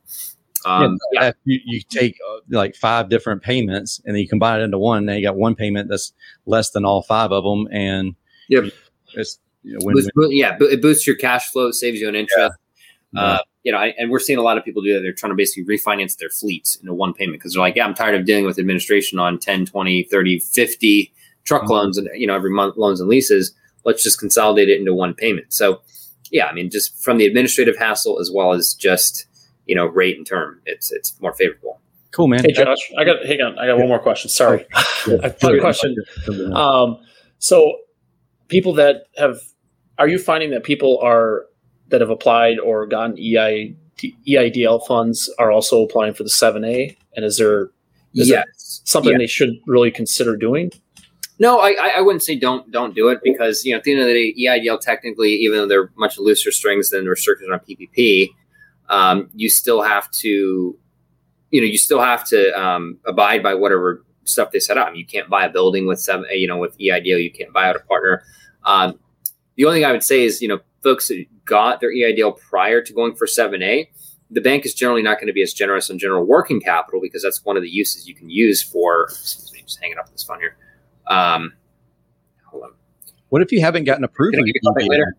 Um, yeah, yeah. You, you, take uh, like five different payments and then you combine it into one. Now you got one payment that's less than all five of them, and yep. it's you know, Boost, yeah, it boosts your cash flow, saves you an interest. Uh, you know, I, and we're seeing a lot of people do that. They're trying to basically refinance their fleets into one payment because they're like, yeah, I'm tired of dealing with administration on 10, 20, 30, 50 truck mm-hmm. loans and, you know, every month loans and leases. Let's just consolidate it into one payment. So, yeah, I mean, just from the administrative hassle as well as just, you know, rate and term, it's, it's more favorable. Cool, man. Hey, Josh, I got, hang on. I got one more question. Sorry. Oh, I have a question. Um, so people that have, are you finding that people are that have applied or gotten EI, EIDL funds are also applying for the 7A? And is there is yes. something yeah. they should really consider doing? No, I, I wouldn't say don't don't do it because you know at the end of the day, EIDL technically, even though they're much looser strings than restrictions on PPP, um, you still have to, you know, you still have to um, abide by whatever stuff they set up. You can't buy a building with seven, you know, with EIDL. You can't buy out a partner. Um, the only thing I would say is, you know, folks got their EIDL prior to going for 7A, the bank is generally not going to be as generous on general working capital because that's one of the uses you can use for. Excuse me, just hanging up this phone here. Um, hold on. What if you haven't gotten approved? later?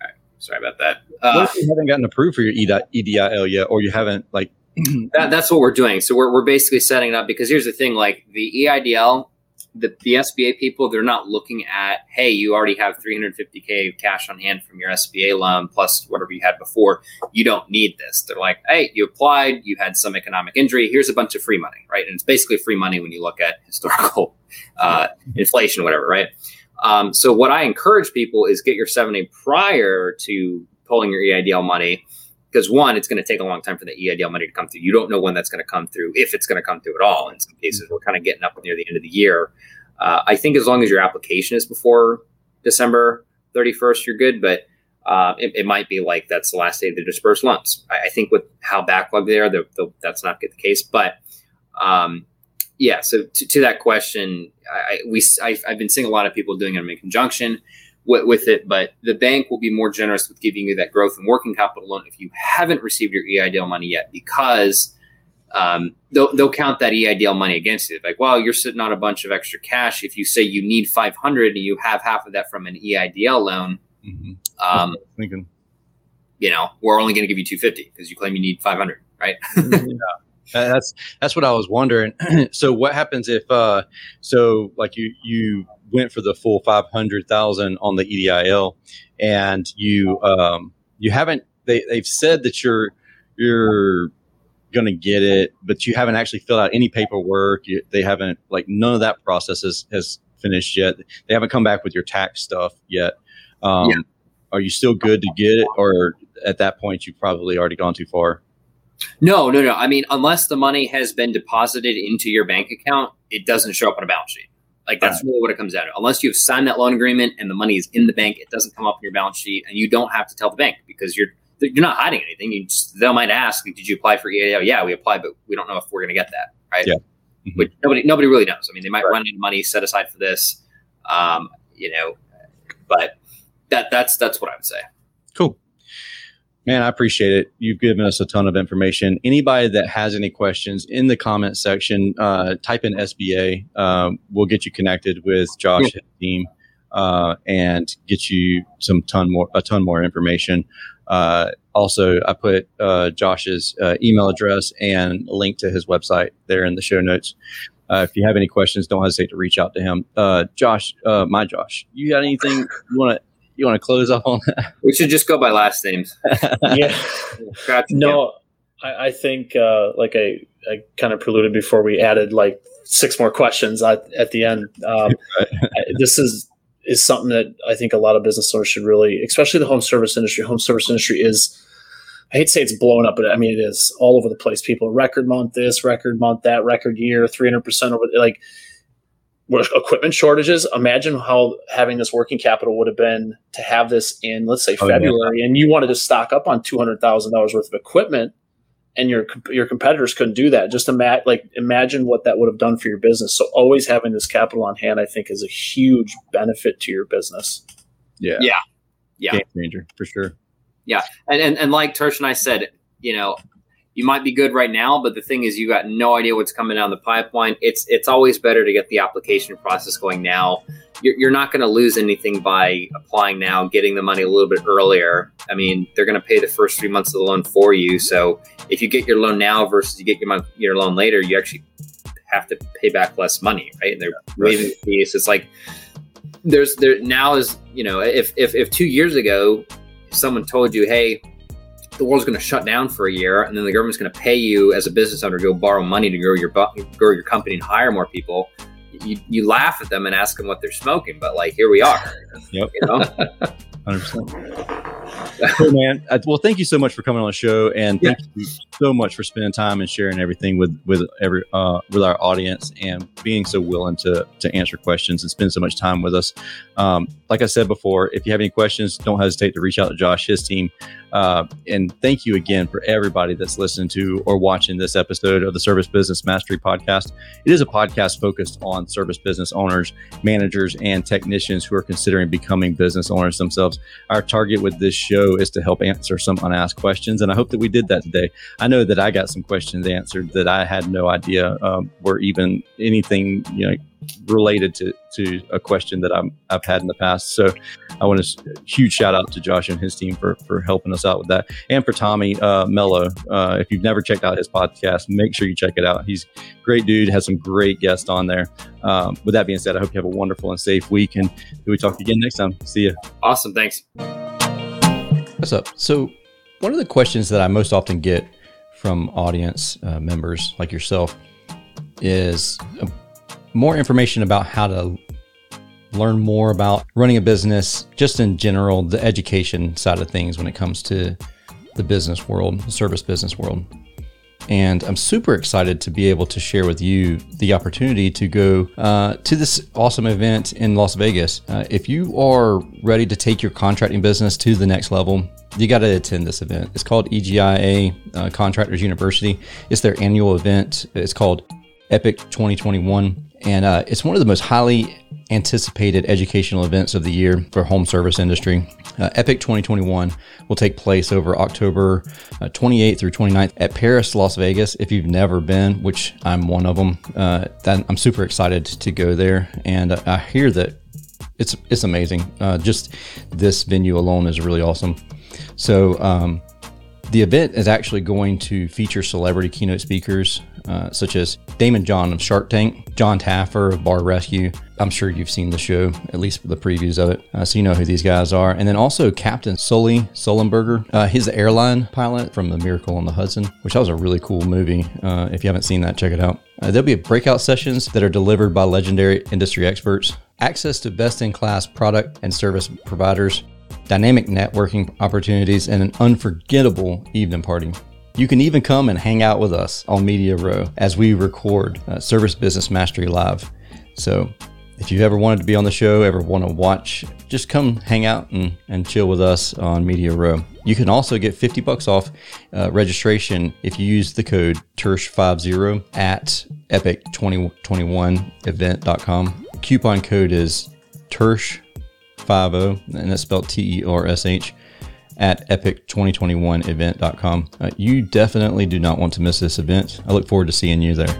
All right, sorry about that. Uh, what if you haven't gotten approved for your EIDL yet, or you haven't like? that, that's what we're doing. So we're we're basically setting it up because here's the thing: like the EIDL the, the SBA people, they're not looking at, hey, you already have 350K cash on hand from your SBA loan plus whatever you had before. You don't need this. They're like, hey, you applied, you had some economic injury. Here's a bunch of free money, right? And it's basically free money when you look at historical uh, inflation, whatever, right? Um, so what I encourage people is get your 7A prior to pulling your EIDL money because one, it's going to take a long time for the EIDL money to come through. You don't know when that's going to come through, if it's going to come through at all. In some cases, we're kind of getting up near the end of the year. Uh, I think as long as your application is before December 31st, you're good. But uh, it, it, might be like that's the last day to disperse loans. I, I think with how backlogged they are, the, the, that's not the case. But um, yeah, so to, to that question, I, we I, have been seeing a lot of people doing it in conjunction with, with, it, but the bank will be more generous with giving you that growth and working capital loan if you haven't received your EIDL money yet, because um, they'll, they'll count that EIDL money against you. Like, well, you're sitting on a bunch of extra cash. If you say you need 500 and you have half of that from an EIDL loan, mm-hmm. um, thinking, you know, we're only going to give you 250 because you claim you need 500, right? Mm-hmm. That's that's what I was wondering. so what happens if uh so like you you went for the full 500,000 on the EIDL, and you um you haven't they they've said that you're you're going to get it, but you haven't actually filled out any paperwork. You, they haven't like none of that process has, has finished yet. They haven't come back with your tax stuff yet. Um, yeah. Are you still good to get it, or at that point you've probably already gone too far? No, no, no. I mean, unless the money has been deposited into your bank account, it doesn't show up on a balance sheet. Like that's right. really what it comes down to. Unless you've signed that loan agreement and the money is in the bank, it doesn't come up on your balance sheet, and you don't have to tell the bank because you're you're not hiding anything. You just, they might ask, did you apply for EAO? Yeah, we applied, but we don't know if we're going to get that, right? Yeah. Mm-hmm. But nobody nobody really knows. I mean, they might right. run into money set aside for this, um, you know, but that that's that's what I would say. Cool. Man, I appreciate it. You've given us a ton of information. Anybody that has any questions in the comment section, uh, type in SBA. Um, we'll get you connected with Josh yeah. team uh, and get you some ton more a ton more information. Uh, also, I put uh, Josh's uh, email address and link to his website there in the show notes. Uh, if you have any questions, don't hesitate to reach out to him. Uh, Josh, uh, my Josh, you got anything you want to you want to close off on that? We should just go by last names. yeah. no, I, I think like I, I kind of preluded before we added like six more questions at, at the end. Um, right. this is is something that I think a lot of business owners should really, especially the home service industry. Home service industry is, I hate to say it's blowing up, but I mean it is all over the place. People record month this, record month that, record year, three hundred percent over. Like equipment shortages. Imagine how having this working capital would have been to have this in, let's say, February, oh, yeah. and you wanted to stock up on two hundred thousand dollars worth of equipment and your your competitors couldn't do that. Just imagine like imagine what that would have done for your business. So always having this capital on hand, I think, is a huge benefit to your business. Yeah, yeah, yeah, game changer for sure. Yeah, and and, and like Tersh and I said, you know, you might be good right now, but the thing is, you got no idea what's coming down the pipeline. It's it's always better to get the application process going now. You're, you're not going to lose anything by applying now, getting the money a little bit earlier. I mean, they're going to pay the first three months of the loan for you. So if you get your loan now versus you get your month, your loan later, you actually have to pay back less money, right? And they're waiving the fees. It's like there's there now is you know if if if two years ago someone told you, hey the world's going to shut down for a year, and then the government's going to pay you as a business owner to go borrow money to grow your grow your company and hire more people. You, you laugh at them and ask them what they're smoking, but like here we are. Yep. You know? 100%. hey man, uh, well, thank you so much for coming on the show, and thank yeah. you so much for spending time and sharing everything with with every uh, with our audience, and being so willing to to answer questions and spend so much time with us. Um, like I said before, if you have any questions, don't hesitate to reach out to Josh, his team. Uh, and thank you again for everybody that's listening to or watching this episode of the Service Business Mastery Podcast. It is a podcast focused on service business owners, managers, and technicians who are considering becoming business owners themselves. Our target with this show is to help answer some unasked questions, and I hope that we did that today. I know that I got some questions answered that I had no idea um, were even anything you know related to to a question that I'm, I've had in the past. So I want to huge shout out to Josh and his team for for helping us out with that, and for Tommy uh, Mello. Uh, if you've never checked out his podcast, make sure you check it out. He's great dude, has some great guests on there. Um, with that being said, I hope you have a wonderful and safe week, and we talk again next time. See you. Awesome, thanks. What's up? So one of the questions that I most often get from audience uh, members like yourself is uh, more information about how to learn more about running a business, just in general, the education side of things when it comes to the business world, the service business world. And I'm super excited to be able to share with you the opportunity to go uh, to this awesome event in Las Vegas. Uh, if you are ready to take your contracting business to the next level, you got to attend this event. It's called EGIA uh, Contractors University. It's their annual event. It's called Epic 2021 and uh, it's one of the most highly anticipated educational events of the year for home service industry. Uh, Epic 2021 will take place over October uh, 28th through 29th at Paris, Las Vegas. If you've never been, which I'm one of them, uh, I'm super excited to go there. And I hear that it's it's amazing. Uh, just this venue alone is really awesome. So um, the event is actually going to feature celebrity keynote speakers uh, such as Daymond John of Shark Tank, Jon Taffer of Bar Rescue. I'm sure you've seen the show, at least the previews of it, uh, so you know who these guys are. And then also Captain Sully Sullenberger, uh, his airline pilot from The Miracle on the Hudson, which was a really cool movie. Uh, if you haven't seen that, check it out. Uh, there'll be breakout sessions that are delivered by legendary industry experts, access to best in class product and service providers, dynamic networking opportunities, and an unforgettable evening party. You can even come and hang out with us on Media Row as we record uh, Service Business Mastery Live. So, if you've ever wanted to be on the show, ever want to watch, just come hang out and, and chill with us on Media Row. You can also get 50 bucks off uh, registration if you use the code TERSH50 at epic2021event.com. Coupon code is TERSH50, and that's spelled T E R S H at epic2021event.com. Uh, you definitely do not want to miss this event. I look forward to seeing you there.